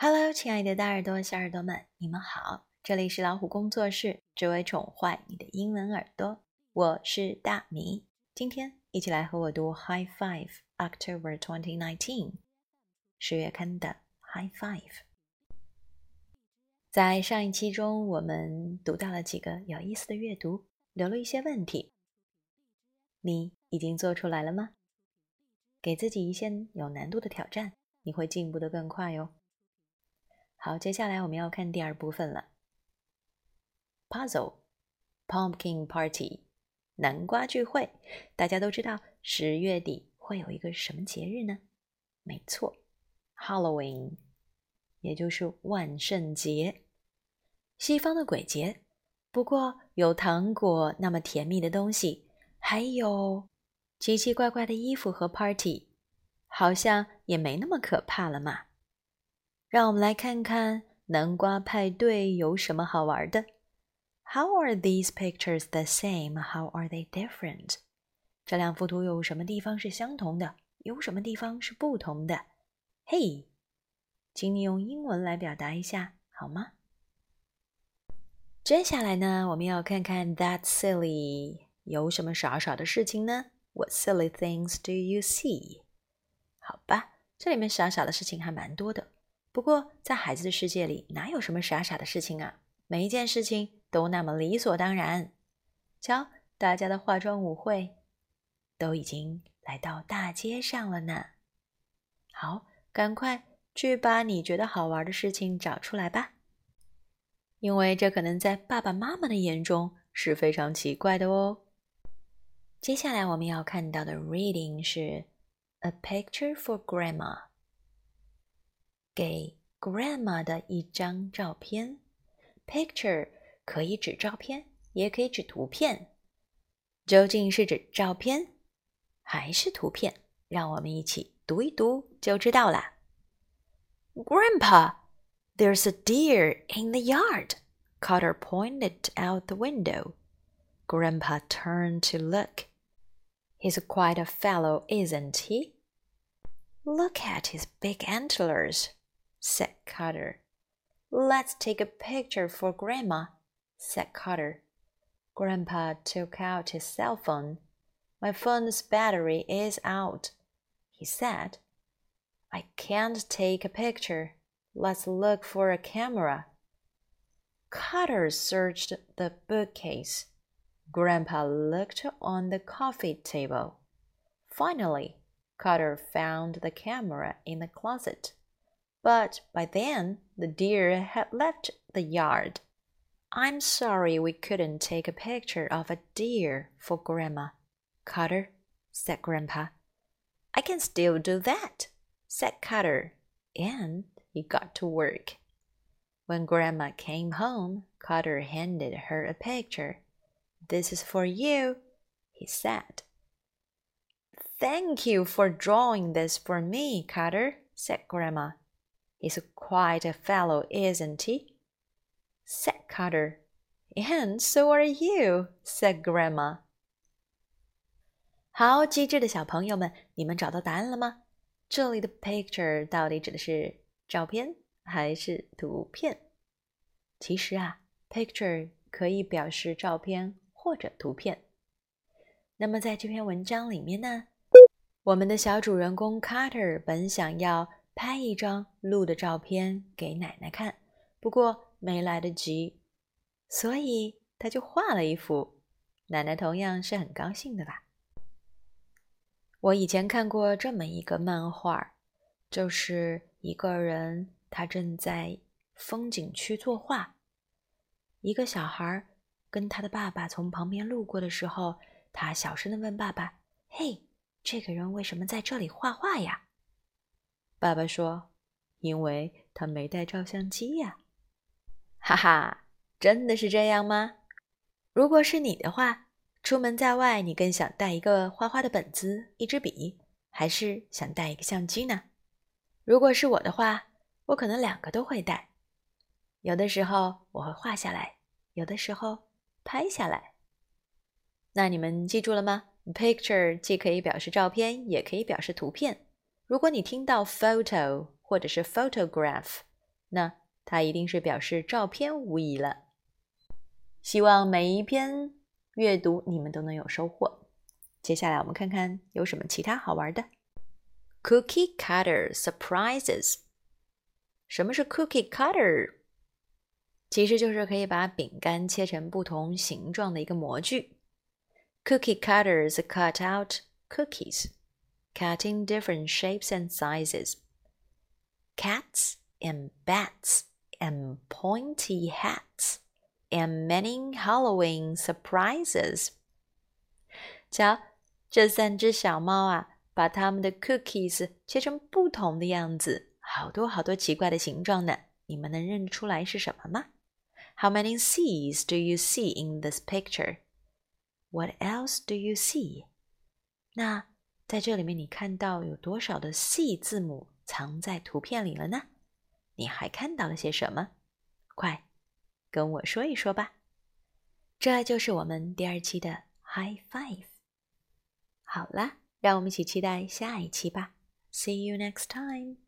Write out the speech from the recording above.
Hello，亲爱的大耳朵、小耳朵们，你们好！这里是老虎工作室，只为宠坏你的英文耳朵。我是大米，今天一起来和我读《High Five》October 2019十月刊的《High Five》。在上一期中，我们读到了几个有意思的阅读，留了一些问题。你已经做出来了吗？给自己一些有难度的挑战，你会进步的更快哟。好，接下来我们要看第二部分了。Puzzle Pumpkin Party 南瓜聚会，大家都知道十月底会有一个什么节日呢？没错，Halloween，也就是万圣节，西方的鬼节。不过有糖果那么甜蜜的东西，还有。奇奇怪怪的衣服和 party，好像也没那么可怕了嘛。让我们来看看南瓜派对有什么好玩的。How are these pictures the same? How are they different? 这两幅图有什么地方是相同的？有什么地方是不同的？嘿，请你用英文来表达一下好吗？接下来呢，我们要看看 That's silly 有什么傻傻的事情呢？What silly things do you see？好吧，这里面傻傻的事情还蛮多的。不过在孩子的世界里，哪有什么傻傻的事情啊？每一件事情都那么理所当然。瞧，大家的化妆舞会都已经来到大街上了呢。好，赶快去把你觉得好玩的事情找出来吧，因为这可能在爸爸妈妈的眼中是非常奇怪的哦。接下来我们要看到的 reading 是 A picture for grandma，给 grandma 的一张照片。picture 可以指照片，也可以指图片。究竟是指照片还是图片？让我们一起读一读就知道了。Grandpa, there's a deer in the yard. Carter pointed out the window. Grandpa turned to look. He's quite a fellow, isn't he? Look at his big antlers, said Carter. Let's take a picture for Grandma, said Carter. Grandpa took out his cell phone. My phone's battery is out, he said. I can't take a picture. Let's look for a camera. Carter searched the bookcase. Grandpa looked on the coffee table. Finally, Carter found the camera in the closet. But by then, the deer had left the yard. I'm sorry we couldn't take a picture of a deer for Grandma, Cutter, said Grandpa. I can still do that, said Cutter, and he got to work. When Grandma came home, Cutter handed her a picture. This is for you, he said. Thank you for drawing this for me, Cutter, said Grandma. Is quite a fellow, isn't he? said Carter. And so are you, said Grandma. 好，机智的小朋友们，你们找到答案了吗？这里的 picture 到底指的是照片还是图片？其实啊，picture 可以表示照片或者图片。那么在这篇文章里面呢，我们的小主人公 Carter 本想要拍一张鹿的照片给奶奶看，不过没来得及，所以他就画了一幅。奶奶同样是很高兴的吧？我以前看过这么一个漫画，就是一个人他正在风景区作画，一个小孩。跟他的爸爸从旁边路过的时候，他小声的问爸爸：“嘿，这个人为什么在这里画画呀？”爸爸说：“因为他没带照相机呀。”哈哈，真的是这样吗？如果是你的话，出门在外，你更想带一个画画的本子、一支笔，还是想带一个相机呢？如果是我的话，我可能两个都会带。有的时候我会画下来，有的时候。拍下来。那你们记住了吗？Picture 既可以表示照片，也可以表示图片。如果你听到 photo 或者是 photograph，那它一定是表示照片无疑了。希望每一篇阅读你们都能有收获。接下来我们看看有什么其他好玩的。Cookie cutter surprises。什么是 cookie cutter？其实就是可以把饼干切成不同形状的一个模具。Cookie cutters cut out cookies, cutting different shapes and sizes. Cats and bats and pointy hats and many Halloween surprises. 瞧，这三只小猫啊，把它们的 cookies 切成不同的样子，好多好多奇怪的形状呢。你们能认出来是什么吗？How many C's do you see in this picture? What else do you see? 那 在这里面，你看到有多少的 C 字母藏在图片里了呢？你还看到了些什么？快跟我说一说吧。这就是我们第二期的 High Five。好啦，让我们一起期待下一期吧。See you next time.